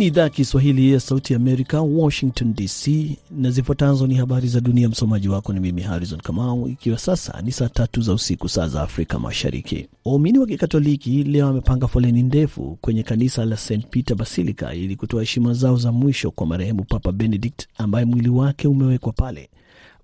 ni idhaa ya Kiswahili ya Sauti Amerika, Washington DC, na zifuatazo ni habari za dunia. Msomaji wako ni mimi Harrison Kamau, ikiwa sasa ni saa tatu za usiku, saa za Afrika Mashariki. Waumini wa Kikatoliki leo wamepanga foleni ndefu kwenye kanisa la St Peter Basilica ili kutoa heshima zao za mwisho kwa marehemu Papa Benedict ambaye mwili wake umewekwa pale,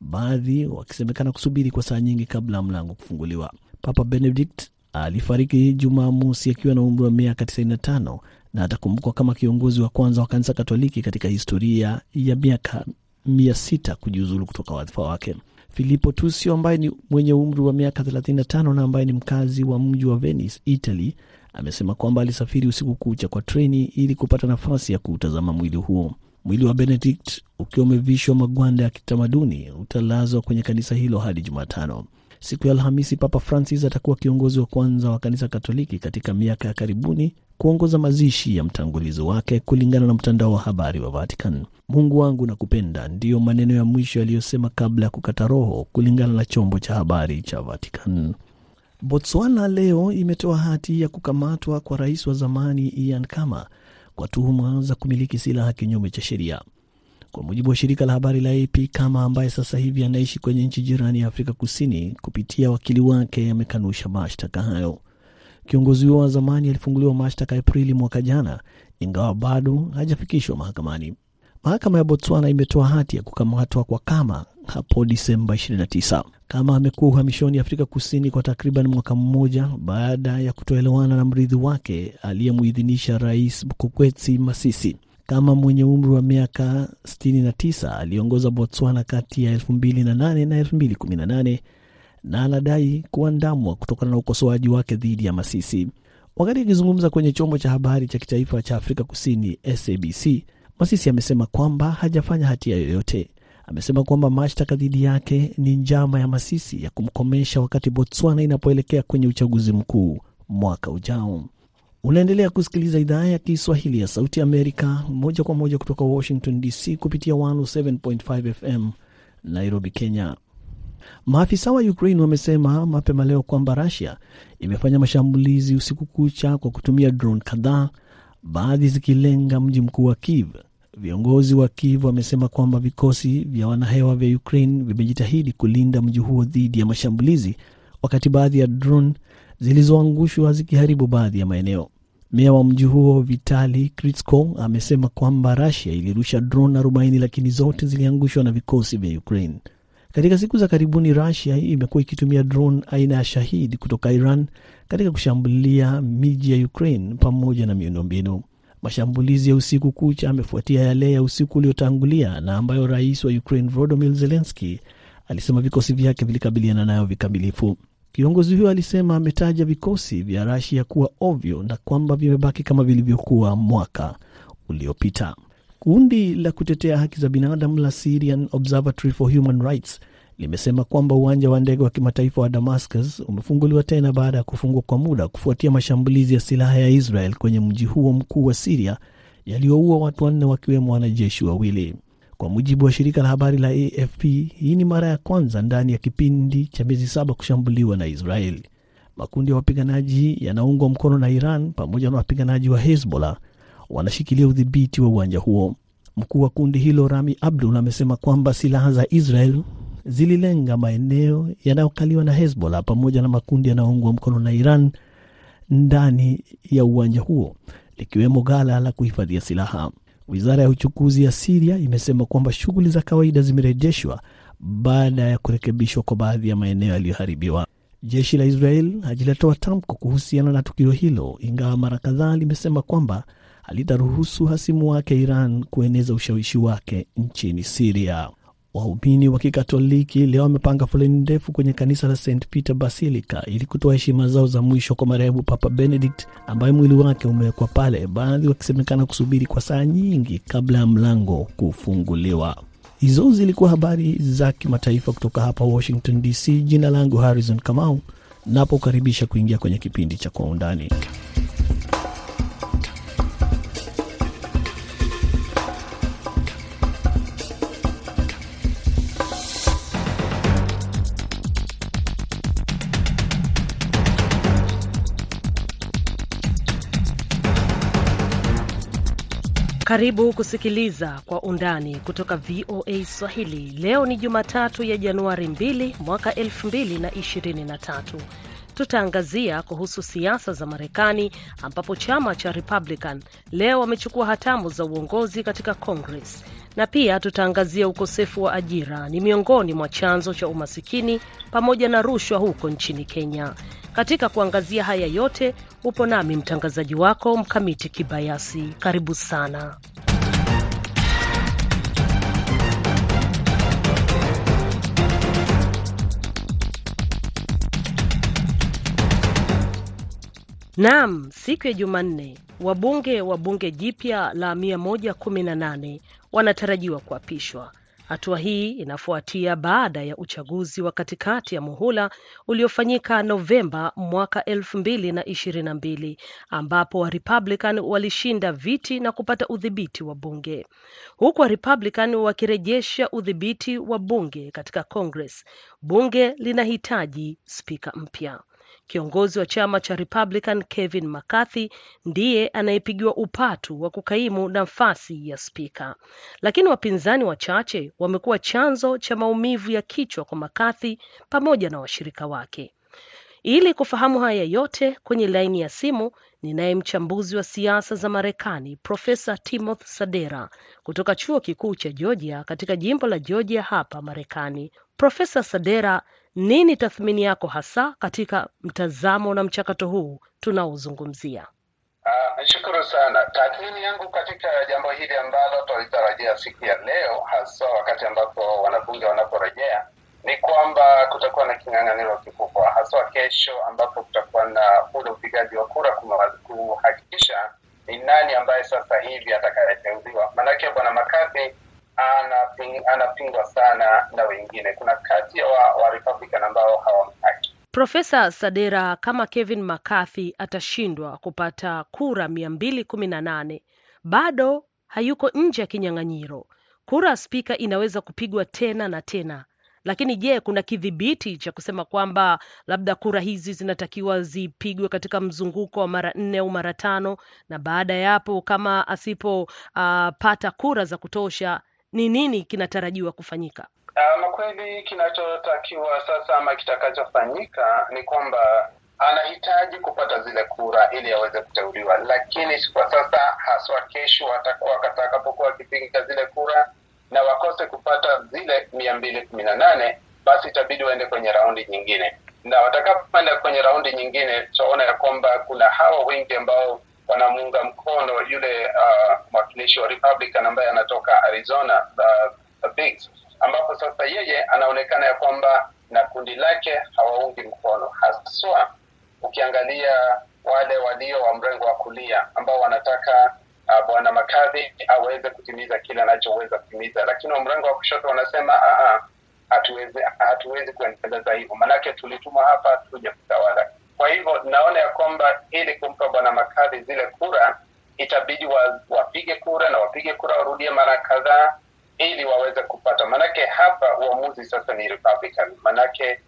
baadhi wakisemekana kusubiri kwa saa nyingi kabla ya mlango kufunguliwa. Papa Benedict alifariki Jumamosi akiwa na umri wa miaka 95 na atakumbukwa kama kiongozi wa kwanza wa kanisa Katoliki katika historia ya miaka mia sita kujiuzulu kutoka wadhifa wake. Filippo Tusio ambaye ni mwenye umri wa miaka 35 na ambaye ni mkazi wa mji wa Venice, Italy, amesema kwamba alisafiri usiku kucha kwa treni ili kupata nafasi ya kuutazama mwili huo. Mwili wa Benedict ukiwa umevishwa magwanda ya kitamaduni utalazwa kwenye kanisa hilo hadi Jumatano. Siku ya Alhamisi, Papa Francis atakuwa kiongozi wa kwanza wa kanisa Katoliki katika miaka ya karibuni kuongoza mazishi ya mtangulizi wake, kulingana na mtandao wa habari wa Vatican. Mungu wangu nakupenda, ndiyo maneno ya mwisho yaliyosema kabla ya kukata roho, kulingana na chombo cha habari cha Vatican. Botswana leo imetoa hati ya kukamatwa kwa rais wa zamani Ian Khama kwa tuhuma za kumiliki silaha kinyume cha sheria. Kwa mujibu wa shirika la habari la AP, Kama ambaye sasa hivi anaishi kwenye nchi jirani ya Afrika Kusini, kupitia wakili wake amekanusha mashtaka hayo. Kiongozi huo wa zamani alifunguliwa mashtaka Aprili mwaka jana, ingawa bado hajafikishwa mahakamani. Mahakama ya Botswana imetoa hati ya kukamatwa kwa Kama hapo Disemba 29. Kama amekuwa uhamishoni Afrika Kusini kwa takriban mwaka mmoja baada ya kutoelewana na mrithi wake aliyemuidhinisha Rais Mokgweetsi Masisi. Kama mwenye umri wa miaka 69 aliongoza Botswana kati ya 2008 na 2018 na anadai kuandamwa kutokana na ukosoaji wake dhidi ya Masisi. Wakati akizungumza kwenye chombo cha habari cha kitaifa cha Afrika Kusini SABC, Masisi amesema kwamba hajafanya hatia yoyote. Amesema kwamba mashtaka dhidi yake ni njama ya Masisi ya kumkomesha wakati Botswana inapoelekea kwenye uchaguzi mkuu mwaka ujao. Unaendelea kusikiliza idhaa ya Kiswahili ya Sauti Amerika moja kwa moja kutoka Washington DC kupitia 107.5 FM Nairobi, Kenya. Maafisa wa Ukraine wamesema mapema leo kwamba Russia imefanya mashambulizi usiku kucha kwa kutumia drone kadhaa, baadhi zikilenga mji mkuu wa Kiev. Viongozi wa Kiev wamesema kwamba vikosi vya wanahewa vya Ukraine vimejitahidi kulinda mji huo dhidi ya mashambulizi, wakati baadhi ya drone zilizoangushwa zikiharibu baadhi ya maeneo. Meya wa mji huo Vitali Klitschko amesema kwamba Russia ilirusha drone 40 lakini zote ziliangushwa na vikosi vya Ukraine. Katika siku za karibuni Russia imekuwa ikitumia drone aina ya Shahid kutoka Iran katika kushambulia miji ya Ukraine pamoja na miundombinu. Mashambulizi ya usiku kucha amefuatia yale ya usiku uliotangulia na ambayo rais wa Ukraine Volodymyr Zelensky alisema vikosi vyake vilikabiliana nayo vikamilifu. Kiongozi huyo alisema ametaja vikosi vya Rasia kuwa ovyo na kwamba vimebaki kama vilivyokuwa mwaka uliopita. Kundi la kutetea haki za binadamu la Syrian Observatory for Human Rights limesema kwamba uwanja wa ndege wa kimataifa wa Damascus umefunguliwa tena baada ya kufungwa kwa muda kufuatia mashambulizi ya silaha ya Israel kwenye mji huo mkuu wa Siria yaliyoua watu wanne wakiwemo wanajeshi wawili. Kwa mujibu wa shirika la habari la AFP, hii ni mara ya kwanza ndani ya kipindi cha miezi saba kushambuliwa na Israel. Makundi ya wapiganaji yanaungwa mkono na Iran pamoja na wapiganaji wa Hezbollah wanashikilia udhibiti wa uwanja huo. Mkuu wa kundi hilo Rami Abdul amesema kwamba silaha za Israel zililenga maeneo yanayokaliwa na Hezbollah pamoja na makundi yanayoungwa mkono na Iran ndani ya uwanja huo, likiwemo ghala la kuhifadhia silaha. Wizara ya uchukuzi ya Siria imesema kwamba shughuli za kawaida zimerejeshwa baada ya kurekebishwa kwa baadhi ya maeneo yaliyoharibiwa. Jeshi la Israel halijatoa tamko kuhusiana na tukio hilo, ingawa mara kadhaa limesema kwamba halitaruhusu hasimu wake Iran kueneza ushawishi wake nchini Siria. Waumini wa Kikatoliki leo wamepanga foleni ndefu kwenye kanisa la St Peter Basilica ili kutoa heshima zao za mwisho kwa marehemu Papa Benedict ambaye mwili wake umewekwa pale, baadhi wakisemekana kusubiri kwa saa nyingi kabla ya mlango kufunguliwa. Hizo zilikuwa habari za kimataifa kutoka hapa Washington DC. Jina langu Harrison Kamau, napokaribisha kuingia kwenye kipindi cha Kwa Undani. Karibu kusikiliza Kwa Undani kutoka VOA Swahili. Leo ni Jumatatu ya Januari 2 mwaka 2023. Tutaangazia kuhusu siasa za Marekani ambapo chama cha Republican leo wamechukua hatamu za uongozi katika Congress, na pia tutaangazia ukosefu wa ajira ni miongoni mwa chanzo cha umasikini pamoja na rushwa huko nchini Kenya. Katika kuangazia haya yote, upo nami mtangazaji wako Mkamiti Kibayasi. Karibu sana. Naam, siku ya Jumanne wabunge wa bunge jipya la 118 wanatarajiwa kuapishwa. Hatua hii inafuatia baada ya uchaguzi wa katikati ya muhula uliofanyika Novemba mwaka elfu mbili na ishirini na mbili ambapo Warepublican walishinda viti na kupata udhibiti wa bunge, huku Warepublican wakirejesha udhibiti wa bunge katika Congress. Bunge linahitaji spika mpya. Kiongozi wa chama cha Republican Kevin McCarthy ndiye anayepigiwa upatu wa kukaimu nafasi ya spika, lakini wapinzani wachache wamekuwa chanzo cha maumivu ya kichwa kwa McCarthy pamoja na washirika wake. Ili kufahamu haya yote, kwenye laini ya simu ninaye mchambuzi wa siasa za Marekani Profesa Timothy Sadera kutoka chuo kikuu cha Georgia katika jimbo la Georgia hapa Marekani. Profesa Sadera, nini tathmini yako hasa katika mtazamo na mchakato huu tunaozungumzia? Uh, nashukuru sana. Tathmini yangu katika jambo hili ambalo tulitarajia siku ya leo, hasa wakati ambapo wanabunge wanaporejea, ni kwamba kutakuwa na king'ang'aniro kikubwa, haswa kesho, ambapo kutakuwa na ule upigaji wa kura kuhakikisha ni nani ambaye sasa hivi atakayeteuliwa. Maanake bwana McCarthy anaping, anapingwa sana na wengine. Kuna kati ya wa, wa Republican ambao hawamtaki. Profesa Sadera, kama Kevin McCarthy atashindwa kupata kura mia mbili kumi na nane bado hayuko nje ya kinyang'anyiro. Kura ya spika inaweza kupigwa tena na tena, lakini je, kuna kidhibiti cha kusema kwamba labda kura hizi zinatakiwa zipigwe katika mzunguko wa mara nne au mara tano, na baada ya hapo kama asipopata uh, kura za kutosha ni nini kinatarajiwa kufanyika? Ama kweli kinachotakiwa sasa ama kitakachofanyika ni kwamba anahitaji kupata zile kura ili aweze kuteuliwa, lakini kwa sasa, haswa kesho, watakapokuwa wakipiga zile kura na wakose kupata zile mia mbili kumi na nane basi itabidi waende kwenye raundi nyingine, na watakapoenda kwenye raundi nyingine tutaona ya kwamba kuna hawa wengi ambao wanamuunga mkono yule mwakilishi uh, wa Republican ambaye anatoka Arizona uh, Biggs, ambapo sasa yeye anaonekana ya kwamba na kundi lake hawaungi mkono haswa, ukiangalia wale walio wa mrengo wa kulia ambao wanataka uh, bwana McCarthy aweze kutimiza kile anachoweza kutimiza, lakini wa mrengo wa kushoto wanasema hatuwezi hatuwezi kuendeleza hivyo, manake tulitumwa hapa tuje kutawala. Kwa hivyo naona ya kwamba ili kumpa bwana Makadhi zile kura itabidi wa, wapige kura na wapige kura warudie mara kadhaa ili waweze kupata, manake hapa uamuzi sasa ni Republican, manake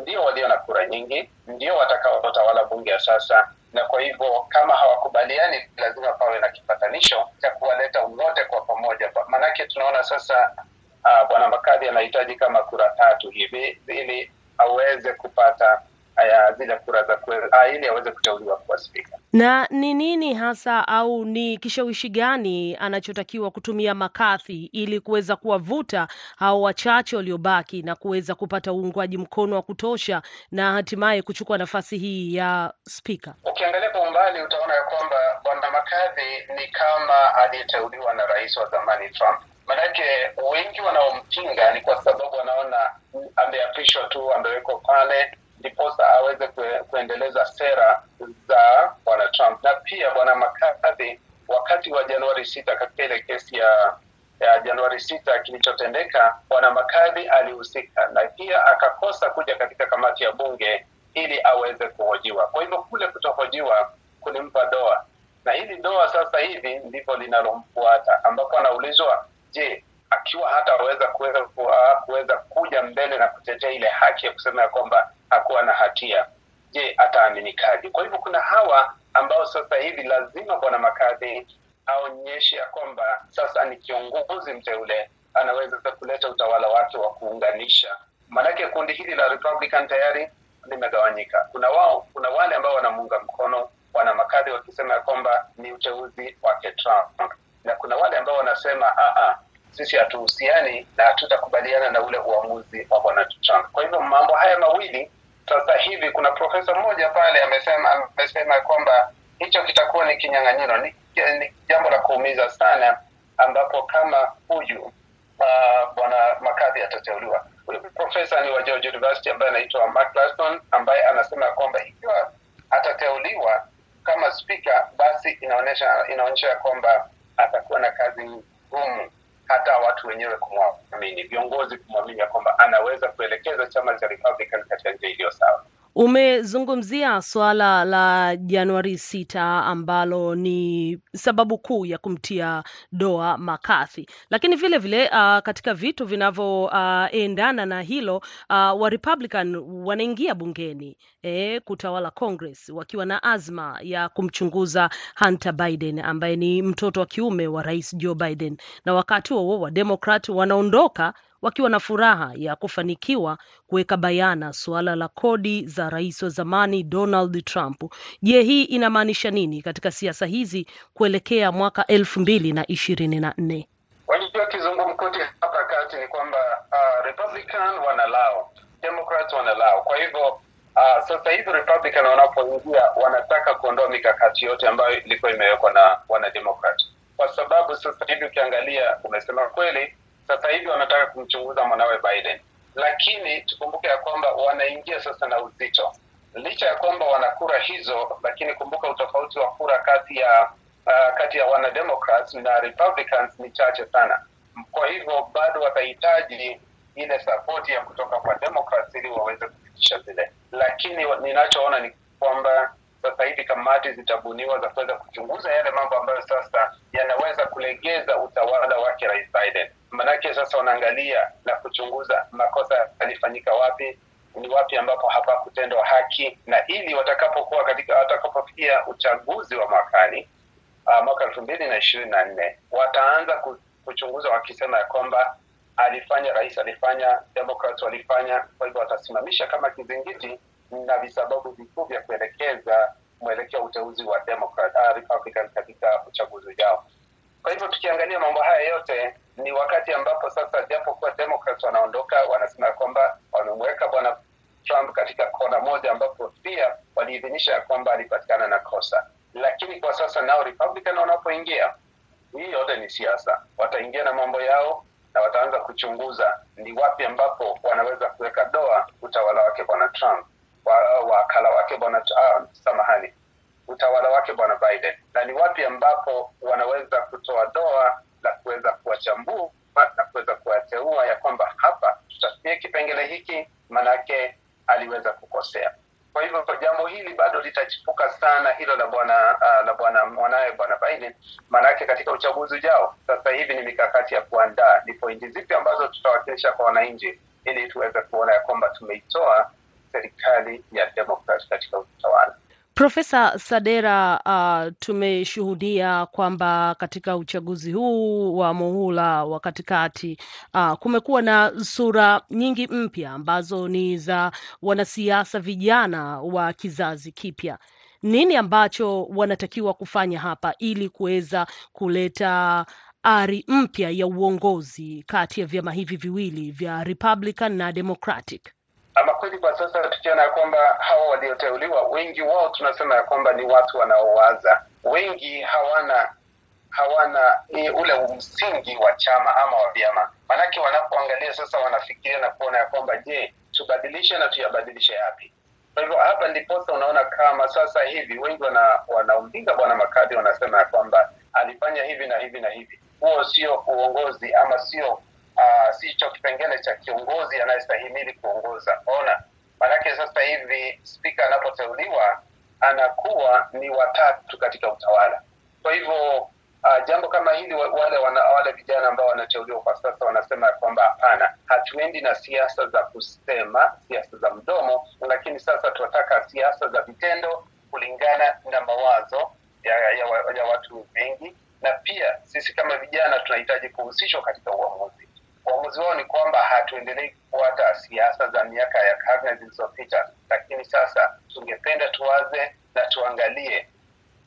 ndio walio na kura nyingi, ndio watakaotawala bunge ya sasa, na kwa hivyo kama hawakubaliani, lazima pawe na kipatanisho cha kuwaleta wote kwa pamoja, manake tunaona sasa uh, bwana Makadhi anahitaji kama kura tatu hivi ili aweze kupata aya, zile kura za kuweza ili aweze kuteuliwa kuwa spika. Na ni nini hasa au ni kishawishi gani anachotakiwa kutumia McCarthy ili kuweza kuwavuta hao wachache waliobaki na kuweza kupata uungwaji mkono wa kutosha na hatimaye kuchukua nafasi hii ya spika? Ukiangalia kwa umbali utaona ya kwamba bwana McCarthy ni kama aliyeteuliwa na rais wa zamani Trump. Manake wengi wanaompinga ni kwa sababu wanaona ameapishwa tu, amewekwa pale ndiposa aweze kuendeleza sera za bwana Trump. Na pia bwana McCarthy wakati wa Januari sita, katika ile kesi ya ya Januari sita kilichotendeka, bwana McCarthy alihusika na pia akakosa kuja katika kamati ya bunge ili aweze kuhojiwa. Kwa hivyo kule kutohojiwa kulimpa doa, na hili doa sasa hivi ndivyo linalomfuata, ambapo anaulizwa, je, akiwa hataweza kuweza kuja mbele na kutetea ile haki ya kusema ya kwamba hakuwa na hatia, je, ataaminikaje? Kwa hivyo kuna hawa ambao sasa hivi lazima bwana Makadhi aonyeshe ya kwamba sasa ni kiongozi mteule, anaweza kuleta utawala wake wa kuunganisha. Maanake kundi hili la Republican tayari limegawanyika. Kuna wao, kuna wale ambao wanamuunga mkono wana makadhi wakisema ya kwamba ni uteuzi wake Trump, na kuna wale ambao wanasema a sisi hatuhusiani na hatutakubaliana na ule uamuzi wa bwana Trump. Kwa hivyo mambo haya mawili sasa hivi, kuna profesa mmoja pale amesema amesema kwamba hicho kitakuwa ni kinyang'anyiro, ni, ni jambo la kuumiza sana, ambapo kama huyu uh, bwana makadhi atateuliwa. Huyu profesa ni wa George University ambaye anaitwa Mark ambaye anasema kwamba ikiwa atateuliwa kama spika, basi inaonyesha inaonyesha kwamba atakuwa na kazi ngumu hata watu wenyewe kumwamini, viongozi kumwamini ya kwamba anaweza kuelekeza chama cha Republican katika njia iliyo sawa. Umezungumzia suala la Januari sita ambalo ni sababu kuu ya kumtia doa McCarthy, lakini vile vile uh, katika vitu vinavyoendana uh, na hilo uh, wa Republican wanaingia bungeni eh, kutawala Congress wakiwa na azma ya kumchunguza Hunter Biden ambaye ni mtoto wa kiume wa Rais Joe Biden, na wakati huo wa Democrat wanaondoka wakiwa na furaha ya kufanikiwa kuweka bayana suala la kodi za rais wa zamani Donald Trump. Je, hii inamaanisha nini katika siasa hizi kuelekea mwaka elfu mbili na ishirini na nne? Wajua, kizungumkuti hapa kati ni kwamba uh, Republican wanalao, Democrat wanalao. Kwa hivyo uh, sasa hivi Republican wanapoingia wanataka kuondoa mikakati yote ambayo ilikuwa imewekwa na wanademokrat, kwa sababu sasa hivi ukiangalia, umesema kweli sasa hivi wanataka kumchunguza mwanawe Biden, lakini tukumbuke ya kwamba wanaingia sasa na uzito, licha ya kwamba wana kura hizo, lakini kumbuka utofauti wa kura kati ya uh, kati ya wanademocrats na Republicans ni chache sana. Kwa hivyo bado watahitaji ile sapoti ya kutoka kwa Democrats ili waweze kufikisha zile, lakini ninachoona ni kwamba sasa hivi kamati zitabuniwa za kuweza kuchunguza yale mambo ambayo sasa yanaweza kulegeza utawala wake Rais Biden. Manake sasa wanaangalia na kuchunguza makosa yalifanyika wapi, ni wapi ambapo hapa kutendwa haki, na ili watakapokuwa katika watakapofikia uchaguzi wa mwakani uh, mwaka elfu mbili na ishirini na nne wataanza kuchunguza wakisema ya kwamba alifanya rais alifanya, Democrats walifanya. Kwa hivyo watasimamisha kama kizingiti na visababu vikuu vya kuelekeza mwelekeo uteuzi wa Democrat, uh, Republican katika uchaguzi ujao. Kwa hivyo tukiangalia mambo haya yote ni wakati ambapo sasa, japokuwa Democrats wanaondoka, wanasema kwamba wamemweka bwana Trump katika kona moja, ambapo pia waliidhinisha kwamba alipatikana na kosa, lakini kwa sasa nao Republican wanapoingia, hii yote ni siasa, wataingia na mambo yao na wataanza kuchunguza ni wapi ambapo wanaweza kuweka doa utawala wake bwana Trump wakala wa wake bwana uh, samahani, utawala wake bwana Biden, na ni wapi ambapo wanaweza kutoa doa la kuweza kuwachambua na kuweza kuwateua ya kwamba hapa tutatumia kipengele hiki, manake aliweza kukosea. Kwa hivyo jambo hili bado litachipuka sana, hilo la bwana uh, la bwana mwanawe bwana Biden, manake katika uchaguzi ujao. Sasa hivi ni mikakati ya kuandaa ni pointi zipi ambazo tutawakilisha kwa wananchi, ili tuweze kuona ya kwamba tumeitoa serikali ya Democrat katika utawala. Profesa Sadera, uh, tumeshuhudia kwamba katika uchaguzi huu wa muhula wa katikati uh, kumekuwa na sura nyingi mpya ambazo ni za wanasiasa vijana wa kizazi kipya. Nini ambacho wanatakiwa kufanya hapa ili kuweza kuleta ari mpya ya uongozi kati ya vyama hivi viwili vya Republican na Democratic? Ama kweli kwa sasa tukiona ya kwamba hawa walioteuliwa wengi wao tunasema ya kwamba ni watu wanaowaza, wengi hawana hawana ni ule msingi wa chama ama wa vyama. Maanake wanapoangalia sasa, wanafikiria na kuona ya kwamba je, tubadilishe na tuyabadilishe yapi? Kwa hivyo hapa ndiposa unaona kama sasa hivi wengi wana bwana Makadhi, wanasema ya kwamba alifanya hivi na hivi na hivi. Huo sio uongozi ama sio uh, sicho kipengele cha kiongozi anayestahimili kuongoza. Ona, maanake sasa hivi spika anapoteuliwa anakuwa ni watatu katika utawala. Kwa hivyo uh, jambo kama hili wale wana, wale vijana ambao wanateuliwa kwa sasa wanasema kwamba hapana, hatuendi na siasa za kusema, siasa za mdomo, lakini sasa tunataka siasa za vitendo kulingana na mawazo ya, ya, ya watu wengi na pia sisi kama vijana tunahitaji kuhusishwa katika uamuzi. Uamuzi wao ni kwamba hatuendelei kufuata siasa za miaka ya karne zilizopita, lakini sasa tungependa tuwaze na tuangalie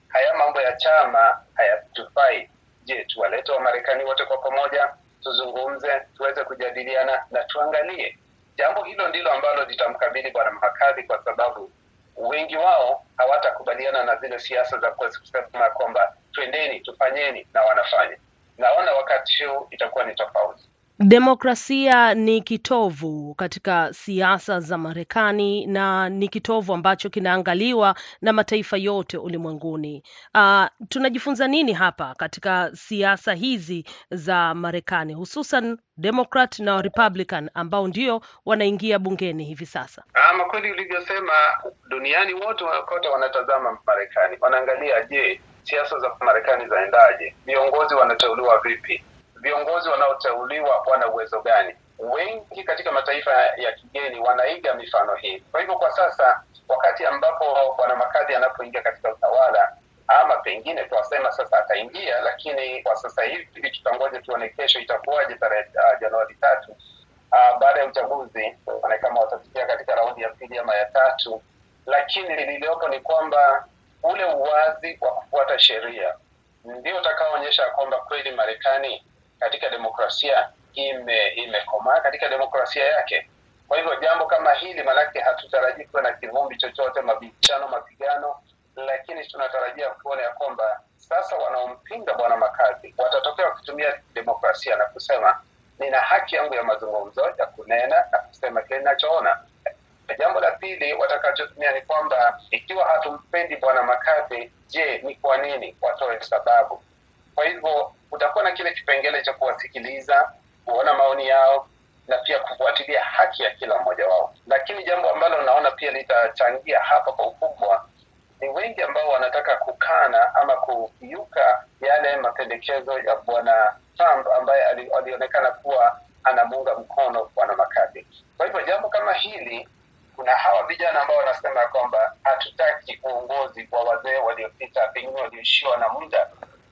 haya mambo ya chama hayatufai. Je, tuwalete Wamarekani wote kwa pamoja, tuzungumze, tuweze kujadiliana na tuangalie. Jambo hilo ndilo ambalo litamkabili Bwana Makadhi kwa sababu wengi wao hawatakubaliana na zile siasa za kusema kwamba twendeni, tufanyeni, na wanafanya. Naona wakati huu itakuwa ni tofauti. Demokrasia ni kitovu katika siasa za Marekani na ni kitovu ambacho kinaangaliwa na mataifa yote ulimwenguni. Uh, tunajifunza nini hapa katika siasa hizi za Marekani, hususan Democrat na Republican ambao ndio wanaingia bungeni hivi sasa? Ama kweli ulivyosema, duniani wote kote wanatazama Marekani, wanaangalia, je, siasa za Marekani zaendaje? Viongozi wanateuliwa vipi? Viongozi wanaoteuliwa wana uwezo gani? Wengi katika mataifa ya kigeni wanaiga mifano hii. Kwa hivyo, kwa sasa, wakati ambapo bwana Makadhi anapoingia katika utawala, ama pengine tuwasema sasa ataingia, lakini kwa sasa hivi tutangoja tuone kesho itakuwaje, tarehe uh, Januari tatu uh, baada ya uchaguzi tuone kama watafikia katika raundi ya pili ama ya tatu, lakini lililopo ni kwamba ule uwazi wa kufuata sheria ndio utakaoonyesha kwamba kweli Marekani katika demokrasia ime imekomaa katika demokrasia yake. Kwa hivyo jambo kama hili, maanake hatutarajii kuwa na kivumbi chochote, mabishano, mapigano, lakini tunatarajia kuona ya kwamba sasa wanaompinga bwana Makazi watatokea wakitumia demokrasia na kusema nina haki yangu ya mazungumzo ya kunena na kusema kile ninachoona. Jambo la pili watakachotumia ni kwamba ikiwa hatumpendi bwana Makadhi, je, ni kwa nini? Watoe sababu. Kwa hivyo utakuwa na kile kipengele cha kuwasikiliza, kuona maoni yao na pia kufuatilia haki ya kila mmoja wao. Lakini jambo ambalo naona pia litachangia hapa kwa ukubwa ni wengi ambao wanataka kukana ama kukiuka yale mapendekezo ya bwana Trump ambaye alionekana kuwa anamuunga mkono bwana Makadhi. Kwa hivyo jambo kama hili, kuna hawa vijana ambao wanasema kwamba hatutaki uongozi wa wazee waliopita, pengine walioishiwa na muda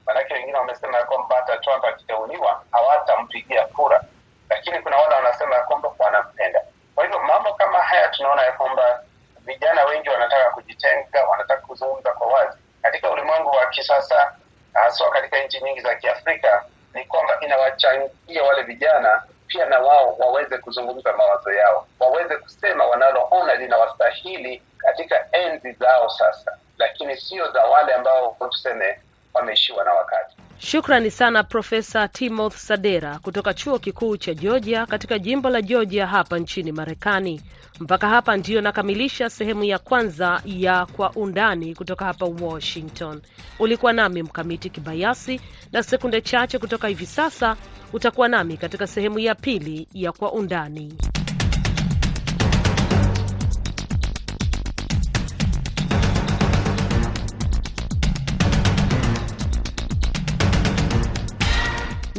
Maanake wengine wamesema ya kwamba hata Trump akiteuliwa hawatampigia kura, lakini kuna wale wanasema ya kwamba wanampenda. Kwa hivyo mambo kama haya tunaona ya kwamba vijana wengi wanataka kujitenga, wanataka kuzungumza kwa wazi. Katika ulimwengu wa kisasa, haswa katika nchi nyingi za Kiafrika, ni kwamba inawachangia wale vijana pia na wao waweze kuzungumza mawazo yao, waweze kusema wanaloona linawastahili katika enzi zao sasa, lakini sio za wale ambao tuseme wameishiwa na wakati. Shukrani sana Profesa Timothy Sadera kutoka chuo kikuu cha Georgia katika jimbo la Georgia hapa nchini Marekani. Mpaka hapa ndiyo nakamilisha sehemu ya kwanza ya Kwa Undani kutoka hapa Washington. Ulikuwa nami Mkamiti Kibayasi, na sekunde chache kutoka hivi sasa utakuwa nami katika sehemu ya pili ya Kwa Undani.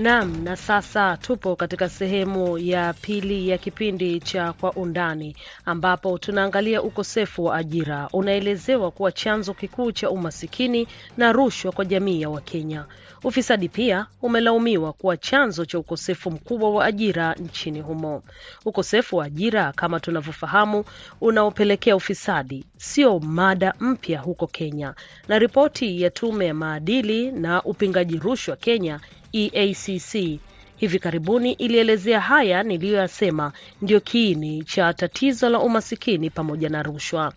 Naam, na sasa tupo katika sehemu ya pili ya kipindi cha Kwa Undani, ambapo tunaangalia ukosefu wa ajira unaelezewa kuwa chanzo kikuu cha umasikini na rushwa kwa jamii ya Wakenya. Ufisadi pia umelaumiwa kuwa chanzo cha ukosefu mkubwa wa ajira nchini humo. Ukosefu wa ajira, kama tunavyofahamu, unaopelekea ufisadi sio mada mpya huko Kenya, na ripoti ya tume ya maadili na upingaji rushwa Kenya EACC hivi karibuni ilielezea haya niliyoyasema ndiyo kiini cha tatizo la umasikini pamoja na rushwa.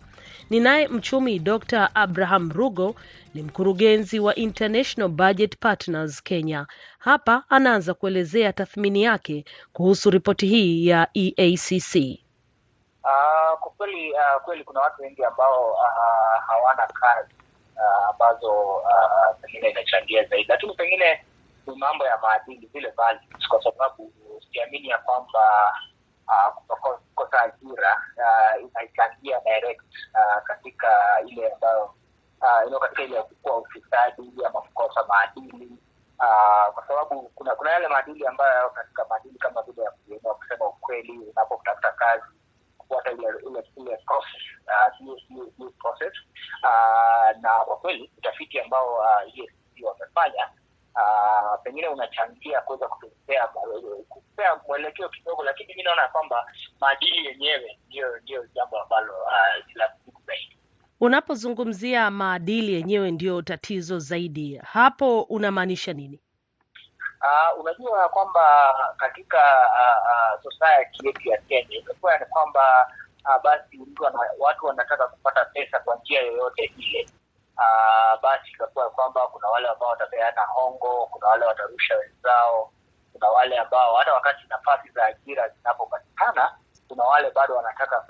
Ninaye mchumi Dr. Abraham Rugo, ni mkurugenzi wa International Budget Partners Kenya. Hapa anaanza kuelezea tathmini yake kuhusu ripoti hii ya EACC. Uh, kwa kweli uh, kweli kuna watu wengi ambao uh, hawana kazi ambazo uh, pengine inachangia zaidi, lakini pengine ni mambo ya maadili vile values, kwa sababu siamini ya kwamba uh, ajira uh, inachangia direct uh, katika ile ambayo uh, ino katika ile ya kukua ufisadi ama kukosa maadili. Kwa sababu kuna kuna yale maadili ambayo katika maadili kama vile ya kusema ukweli unapokutafuta kazi kufuata ile ile process na kwa kweli utafiti ambao uh, wamefanya uh, pengine unachangia kuweza kutupea kupea mwelekeo kidogo, lakini mi naona kwamba maadili yenyewe ndiyo ndiyo jambo ambalo uh, la muhimu zaidi. Unapozungumzia maadili yenyewe ndiyo tatizo zaidi, hapo unamaanisha nini? Uh, unajua kwamba katika uh, uh, society yetu ya Kenya imekuwa ni kwamba uh, basi mtu wana, watu wanataka kupata pesa kwa njia yoyote ile. Uh, basi ikakuwa kwamba wale ambao watapeana hongo, kuna wale watarusha wenzao, kuna wale ambao hata wakati nafasi za ajira zinapopatikana, kuna wale bado wanataka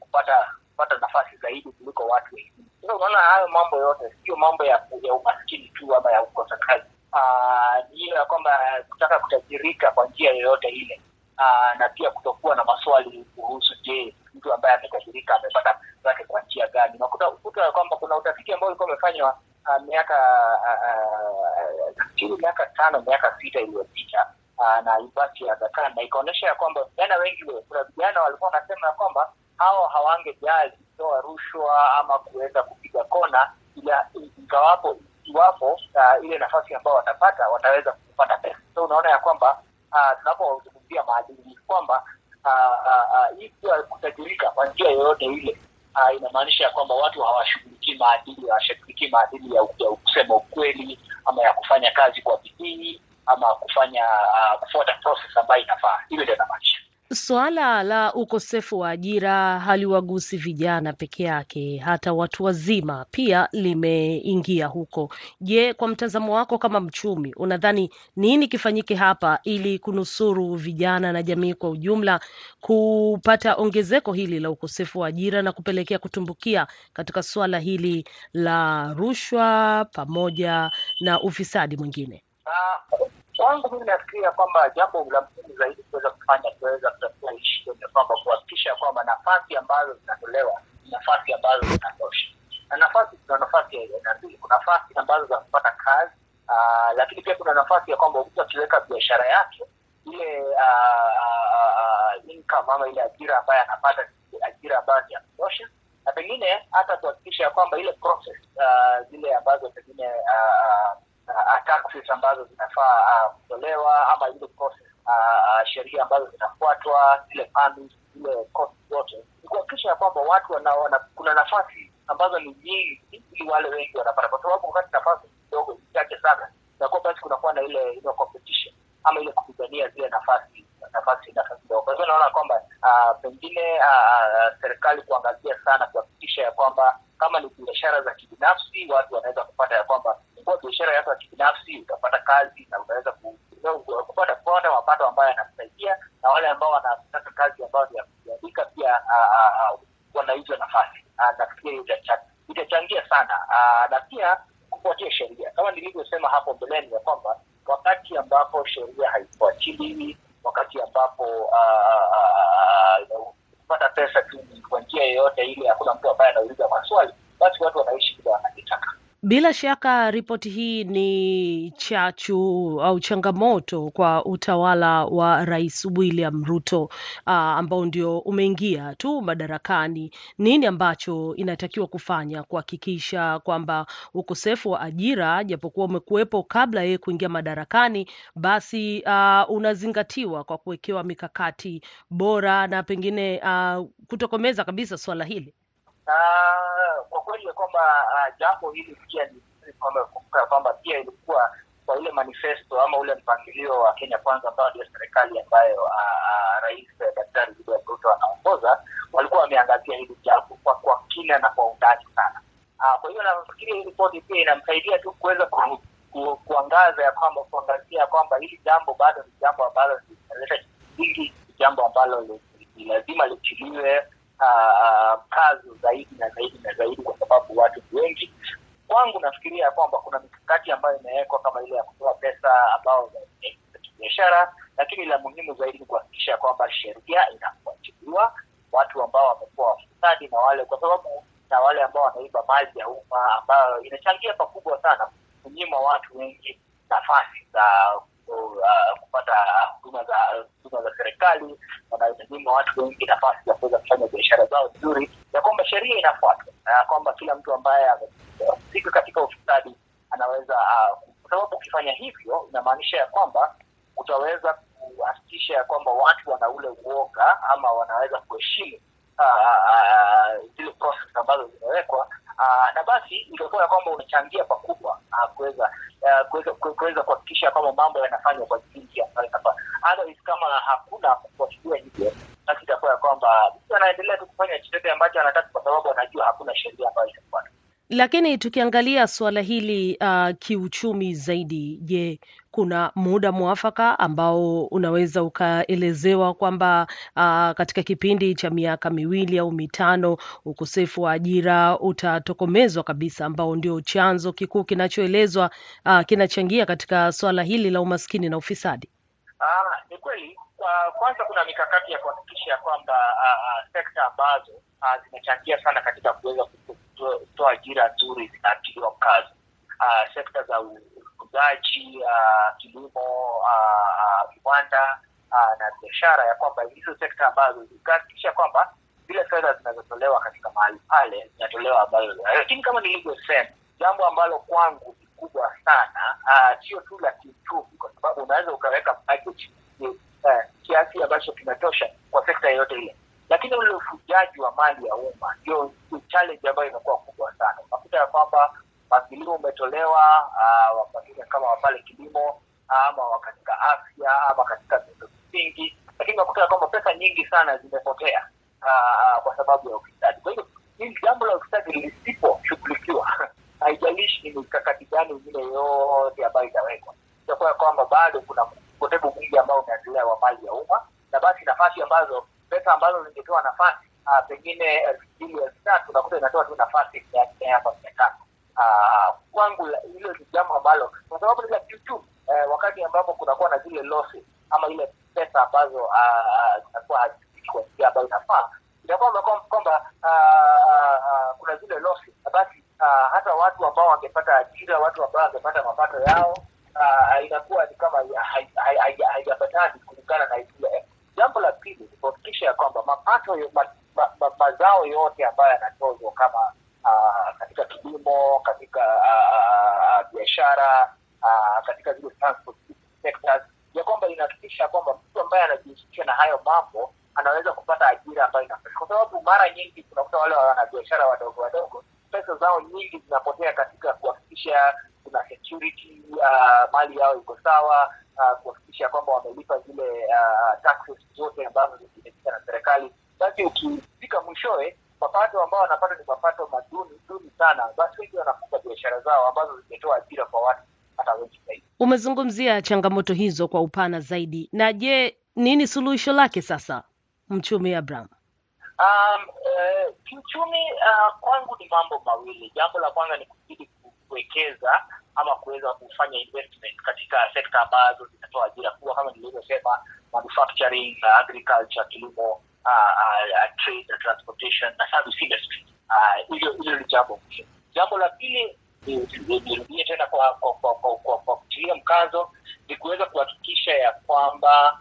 kupata kupata nafasi zaidi kuliko watu wengine. Sasa unaona hayo mambo yote sio mambo ya, ya umaskini tu ama ya kukosa kazi ni hiyo ya kwamba kutaka kutajirika kwa njia yoyote ile Aa, na pia kutokuwa na maswali kuhusu je, mtu ambaye ametajirika amepata zake kwa njia gani. Unakuta ukuta kwamba kuna utafiti ambao ulikuwa umefanywa miaka nafikiri uh, uh, miaka tano miaka sita iliyopita na university ya Khan na ikaonyesha ya kwamba vijana wengi, kuna vijana walikuwa wanasema ya kwamba hao hawangejali kutoa rushwa ama kuweza kupiga kona, ila ingawapo iwapo uh, ile nafasi ambayo watapata wataweza kupata pesa. So unaona ya kwamba uh, maadili kwamba uh, uh, uh, uh, kutajirika kwa njia yoyote ile uh, inamaanisha ya kwamba watu hawashughulikii maadili, hawashughulikii maadili ya, ya kusema ukweli ama ya kufanya kazi kwa bidii ama kufanya uh, kufuata process ambayo inafaa. Hiyo ndio inamaanisha. Suala la ukosefu wa ajira haliwagusi vijana peke yake, hata watu wazima pia limeingia huko. Je, kwa mtazamo wako kama mchumi, unadhani nini kifanyike hapa ili kunusuru vijana na jamii kwa ujumla kupata ongezeko hili la ukosefu wa ajira na kupelekea kutumbukia katika suala hili la rushwa pamoja na ufisadi mwingine? Kwangu mimi nafikiria kwamba jambo la muhimu zaidi kuweza kufanya kuweza kutatua hii kwamba kuhakikisha kwamba nafasi ambazo zinatolewa ni nafasi ambazo zinatosha, na nafasi kuna nafasi ya aina mbili. Kuna nafasi ambazo za kupata kazi uh, lakini pia kuna nafasi ya kwamba mtu akiweka biashara yake ile uh, uh, income ama ile ajira ambayo anapata ajira ambayo ni ya kutosha, na pengine hata kuhakikisha kwamba ile process uh, zile ambazo pengine uh, Uh, taxes ambazo zinafaa kutolewa uh, ama ile process uh, sheria ambazo zinafuatwa zile permits zile cost zote, ni kuhakikisha ya kwamba watu wanaona kuna nafasi ambazo ni nyingi ili wale wengi wanapata, kwa sababu wakati nafasi kidogo chache sana inakuwa basi kunakuwa na ile ile competition ama ile kupigania zile nafasi nafasi nafasi ndogo. Kwa hivyo naona kwamba uh, pengine uh, serikali kuangazia sana kuhakikisha ya kwamba kama ni biashara za kibinafsi watu wanaweza kupata ya kwamba kuwa biashara yako ya kibinafsi utapata kazi na utaweza kupata kupata mapato ambayo yanakusaidia, na wale ambao wanataka kazi ambayo ni ya kujiandika pia wana hizo nafasi. Nafikiri itachangia sana, na pia kufuatia sheria kama nilivyosema hapo mbeleni ya kwamba wakati ambapo sheria haifuatiliwi, wakati ambapo kupata pesa tu kwa njia yoyote ile, hakuna mtu ambaye anauliza maswali, basi watu wanaishi vile wanajitaka. Bila shaka ripoti hii ni chachu au changamoto kwa utawala wa Rais William Ruto uh, ambao ndio umeingia tu madarakani. Nini ambacho inatakiwa kufanya kuhakikisha kwamba ukosefu wa ajira, japokuwa umekuwepo kabla yeye kuingia madarakani, basi uh, unazingatiwa kwa kuwekewa mikakati bora na pengine uh, kutokomeza kabisa swala hili? Uh, kwa kweli ya kwamba uh, jambo hili pia ni kwamba kwamba pia ilikuwa kwa ile manifesto ama ule mpangilio wa Kenya Kwanza ambao ndio serikali ambayo uh, Rais Daktari William Ruto anaongoza, walikuwa wameangazia hili jambo kwa kwa kina na kwa undani sana. Uh, kwa hiyo nafikiri hii ripoti pia inamsaidia tu kuweza ku, ku, kuangaza ya kwamba kuangazia ya kwamba hili jambo bado ni jambo ambalo linaleta nyingi, jambo ambalo ni lazima litiliwe mkazo uh, zaidi na zaidi na zaidi, kwa sababu watu wengi. Kwangu nafikiria kwamba kuna mikakati ambayo imewekwa kama ile ya kutoa pesa ambao za kibiashara, lakini la muhimu zaidi ni kuhakikisha kwamba sheria inafuatiliwa, watu ambao wamekuwa wafisadi na wale, kwa sababu na wale ambao wanaiba mali ya umma, ambayo inachangia pakubwa sana kunyima watu wengi nafasi za kupata huduma za huduma za serikali, wananyima watu wengi nafasi ya kuweza kufanya biashara zao vizuri, ya kwamba sheria inafuatwa, na kwamba kila mtu ambaye amehusika katika ufisadi anaweza kwa sababu ukifanya hivyo inamaanisha ya kwamba utaweza kuhakikisha ya kwamba watu wana ule uoga ama wanaweza kuheshimu zile process ambazo zimewekwa. Na basi itakuwa ya kwamba unachangia pakubwa kuweza kuweza kuhakikisha kwamba mambo yanafanywa kwa jinsi ambayo inafaa. Kama hakuna kufuatilia hivyo, basi itakuwa ya kwamba mtu anaendelea tu kufanya chochote ambacho anataka kwa sababu anajua hakuna sheria ambayo. Lakini tukiangalia suala hili uh, kiuchumi zaidi, je, kuna muda mwafaka ambao unaweza ukaelezewa kwamba uh, katika kipindi cha miaka miwili au mitano ukosefu wa ajira utatokomezwa kabisa, ambao ndio chanzo kikuu kinachoelezwa uh, kinachangia katika suala hili la umaskini na ufisadi? Ah, ni kweli. Kwa kwanza kuna mikakati ya kuhakikisha kwamba uh, sekta ambazo uh, zimechangia sana katika kuweza kutoa ajira nzuri zinatiliwa mkazo. Uh, sekta za ufugaji, uh, kilimo, viwanda uh, uh, na biashara, ya kwamba hizo sekta ambazo zikahakikisha kwamba zile fedha zinazotolewa katika mahali pale zinatolewa ambayo, lakini kama nilivyosema, jambo ambalo kwangu ni kubwa sana sio uh, tu la kiuchumi, kwa sababu unaweza ukaweka budget uh, kiasi ambacho kinatosha kwa sekta yoyote ile lakini ule ufujaji wa mali ya umma ndio challenge ambayo imekuwa kubwa sana. Unakuta ya kwamba mpangilio umetolewa uh, kama wapale kilimo ama katika afya ama katika miundo msingi, lakini unakuta ya kwamba pesa nyingi sana zimepotea uh, kwa sababu ya ufisadi. Kwa hivyo hili jambo la ufisadi lisiposhughulikiwa, haijalishi ni mikakati gani ingine yote ambayo itawekwa, itakuwa kwamba bado kuna upotevu mwingi ambao unaendelea wa mali ya umma, na basi nafasi ambazo pesa ambazo zingepewa nafasi uh, pengine elfu mbili elfu tatu unakuta inatoa tu nafasi mia nne hapa mia tano kwangu hilo ni jambo ambalo kwa sababu ni la uh, wakati ambapo kunakuwa na zile losses ama ile pesa ambazo zinakuwa uh, hazifiki kwa njia ambayo inafaa inakuwa kwamba uh, kuna zile losses. Basi uh, hata watu ambao wangepata ajira watu ambao wangepata mapato yao uh, inakuwa ni kama haijapatani kulingana na ile Jambo la pili ni kuhakikisha ya kwamba mapato ma, ma, ma, mazao yote ambayo yanatozwa kama uh, katika kilimo, katika uh, biashara uh, katika zile transport sectors, ya kwamba inahakikisha kwamba mtu ambaye anajihusisha na hayo mambo anaweza kupata ajira ambayo inafaa, kwa sababu mara nyingi tunakuta wale wanabiashara wadogo wadogo, pesa zao nyingi zinapotea katika kuhakikisha kuna security uh, mali yao iko sawa uh, kuhakikisha kwamba wamelipa zile uh, taxes zote ambazo zimepita na serikali. Basi ukifika mwishowe, mapato ambao wanapata ni mapato maduni duni sana, basi wengi wanafunga biashara zao ambazo zimetoa ajira kwa watu hata wengi zaidi. Umezungumzia changamoto hizo kwa upana zaidi, na je, nini suluhisho lake sasa, mchumi Abraham? Um, uh, kiuchumi uh, kwangu ni mambo mawili. Jambo la kwanza ni kuzidi kuwekeza ama kuweza kufanya investment katika sekta ambazo zinatoa ajira kubwa kama nilivyosema, manufacturing, uh, agriculture, kilimo, uh, uh, trade na transportation na service industry. Hilo uh, ni jambo. Jambo la pili nirudie tena kwa kwa kutilia mkazo ni kuweza kuhakikisha ya kwamba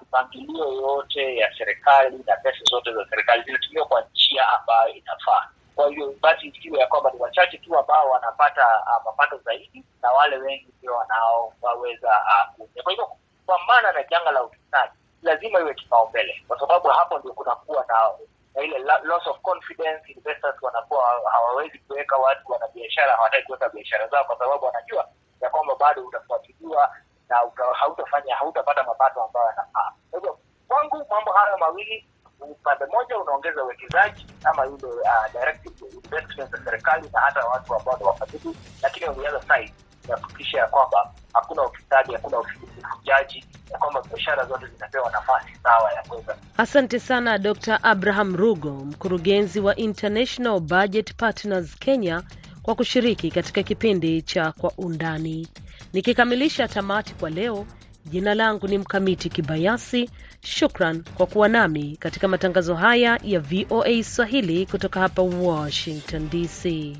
mipangilio uh, yote ya serikali na pesa zote za serikali zinatumiwa kwa njia ambayo inafaa. Kwa hiyo basi isiwe ya kwamba ni wachache tu ambao wanapata uh, mapato zaidi na wale wengi ndio wanaowaweza uh, kwa hivyo kupambana na janga la ufisadi lazima iwe kipaumbele, kwa sababu hapo ndio kunakuwa na na ile loss of confidence. Investors wanakuwa hawawezi kuweka, watu wana biashara hawataki kuweka biashara zao, kwa sababu wanajua ya kwamba bado utafuatiliwa na uta, hautafanya hautapata mapato ambayo yanafaa. Kwa hivyo kwangu mambo hayo mawili upande mmoja unaongeza uwekezaji ama ile uh, direct za serikali na hata watu ambao ni wafadhili, lakini on the other side kuhakikisha ya kwamba hakuna ufisadi, hakuna ufujaji, ya kwamba biashara zote zinapewa nafasi sawa ya kuweza. Asante sana Dr. Abraham Rugo, mkurugenzi wa International Budget Partners Kenya, kwa kushiriki katika kipindi cha Kwa Undani. Nikikamilisha tamati kwa leo, jina langu ni Mkamiti Kibayasi. Shukran kwa kuwa nami katika matangazo haya ya VOA Swahili kutoka hapa Washington DC.